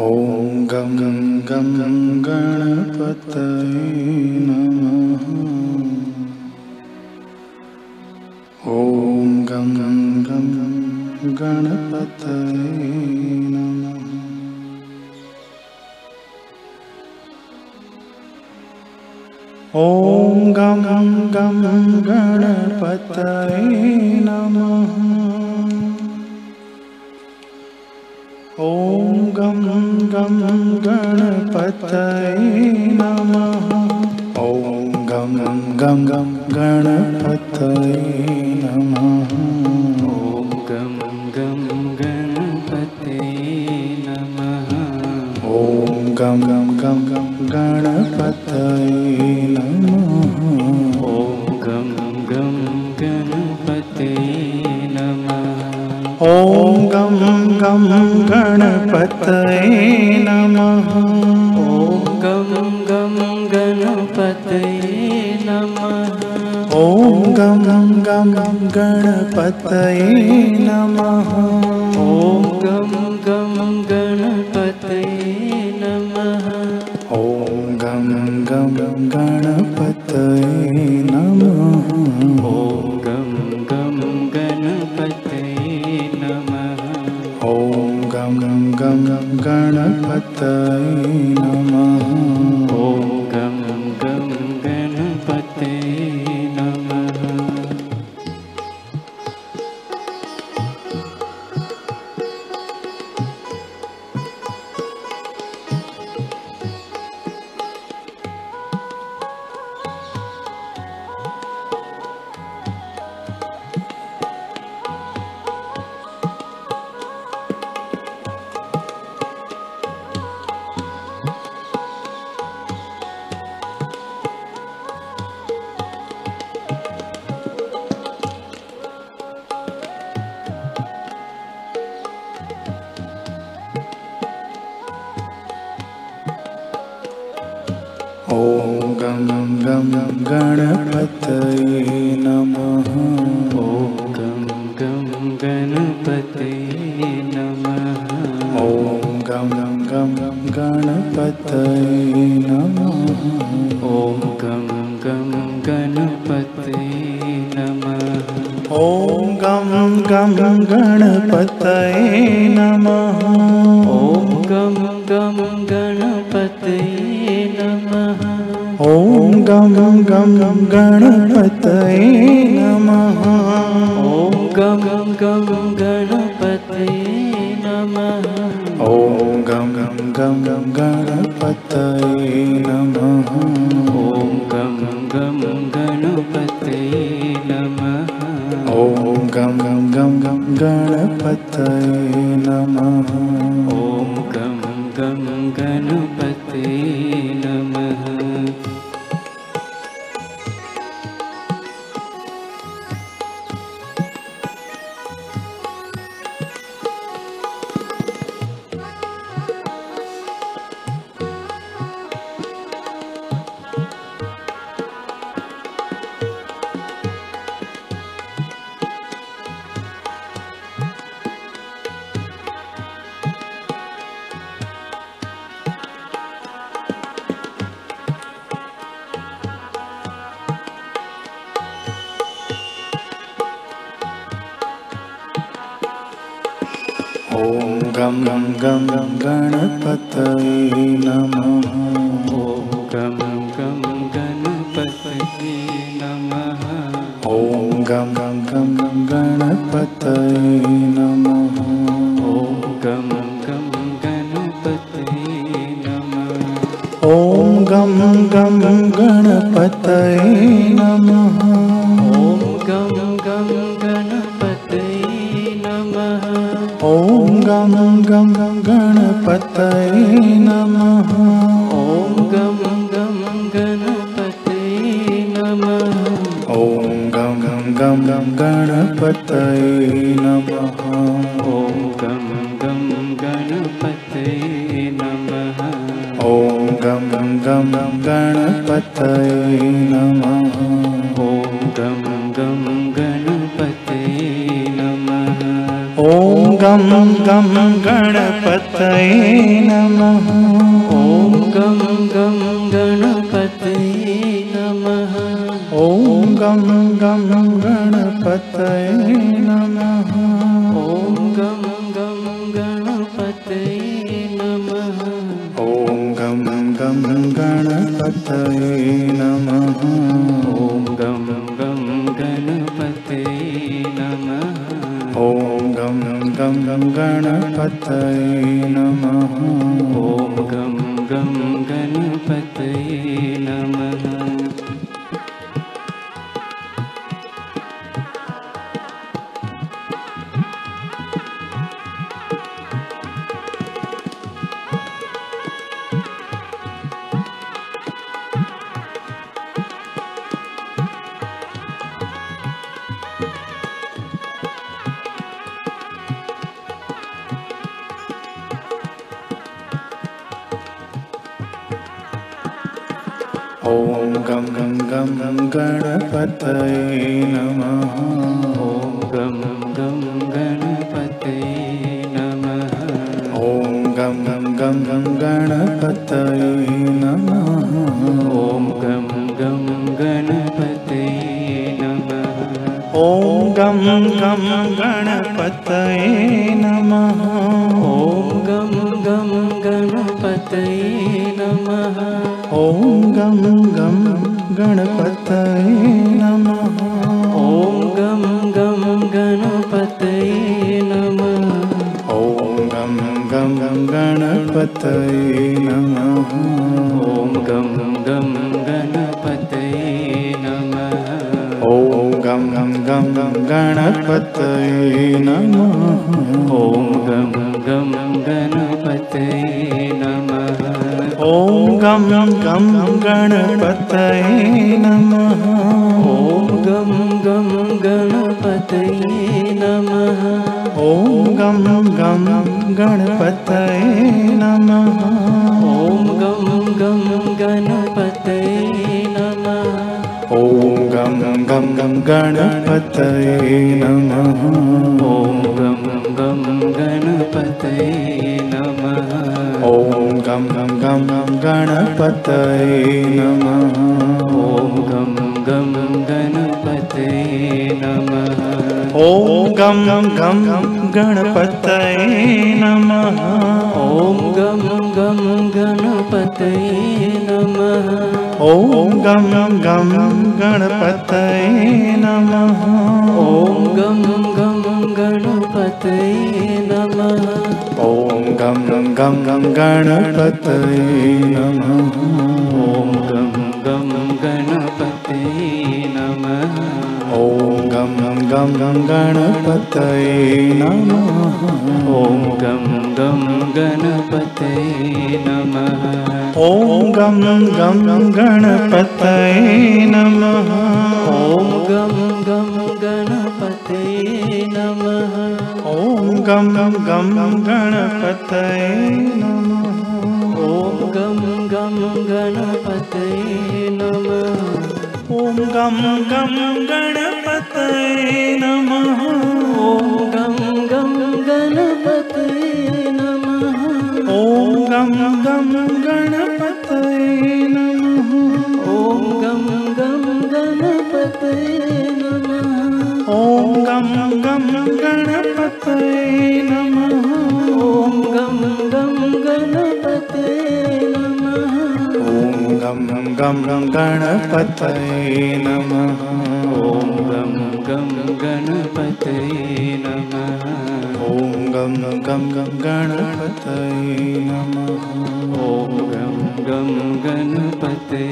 ॐ गं गं गणपतये नमः ॐ गं गं गणपतये नमः ॐ गं गं गणपतये नमः ॐ गं गं गणपतये नमः ॐ गं गं गणपतये नमः ॐ गं गं गणपते नमः ॐ गं गं गणपतये नमः ॐ गं गं गणपते नमः ॐ गं गं गणपतये नमः। ॐ गं गं गणपते नमः। ॐ गं गं गणपतये नमः। ॐ गं गं गणपते नमः। ॐ गं गं गणपतये गं गं गणपतये नमः गं गणपतये नमः। ॐ गं गं गणपते नमः। ॐ गं गं गणपतये नमः। ॐ गं गं गणपते नमः। ॐ गं गं गणपतये नमः। ॐ गं गं गणपते नमः ॐ गं गं गणपतये नमः ॐ गं गं गणपते नमः ॐ गं गं गणपतये नमः ॐ गं गं गणपते नमः ॐ गं गं गणपतये नमः ॐ गं गं गणपते नमः ॐ गं गं गणपतये नमः ॐ गं गं गणपते नमः ॐ गं गं गणपतये नमः ॐ गं गं गणपते नमः ॐ गं गं गणपतये नमः ॐ गं ॐ गं गं गणपतये नमः। ॐ गं गं गणपते नमः। ॐ गं गं गणपतये नमः। ॐ गं गं गणपते नमः। ॐ गं गं गणपतये नमः। ॐ गं गं गं गं गणपतये नमः। ॐ गं गं गणपतये नमः। ॐ गं गं गणपतये नमः। ॐ गं गं गणपतये नमः। ॐ गं गं गणपतये नमः गणपतये नमः। ॐ गं गं ॐ गं गं गं गणपतये नमः ॐ गं गं गणपतये नमः ॐ गं गं गं गणपतये नमः ॐ गं गं गणपतये नमः ॐ गं गं गणपतये नमः गं गं गणपतये नमः। ॐ गं गं गणपतये नमः। ॐ गं गं गणपतये नमः। ॐ गं गं गणपतये नमः। ॐ गं गं गणपतये नमः। ॐ गं गं गणपतये ॐ गं गं गणपतये नमः। ॐ गं गं गणपतये नमः। ॐ गं गं गणपतये नमः। ॐ गं गं गणपतये गं गं गणपतये नमः। ॐ गं गं गणपतये नमः। ॐ गं गं गणपतये नमः। ॐ गं गं गणपतये नमः। ॐ गं गं गणपतये नमः। ॐ गं गं गणपतये नमः। ॐ गं गं गणपतये नमः। ॐ गं गं गणपतये नमः। ॐ गं गं गणपतये नमः। ॐ गं गं गणपतये गं गं गणपतये नमः। ॐ गं गं गणपतये नमः। ॐ गं गं गणपतये नमः। ॐ गं गं गणपतये नमः। ॐ गं गं गणपतये नमः। ॐ गं गं गणपतये नमः ॐ गं गं गणपतये नमः गं गं गणपतये नमः। ॐ गं गं गणपतये नमः। ॐ गं गं गणपतये नमः। ॐ गं गं गणपतये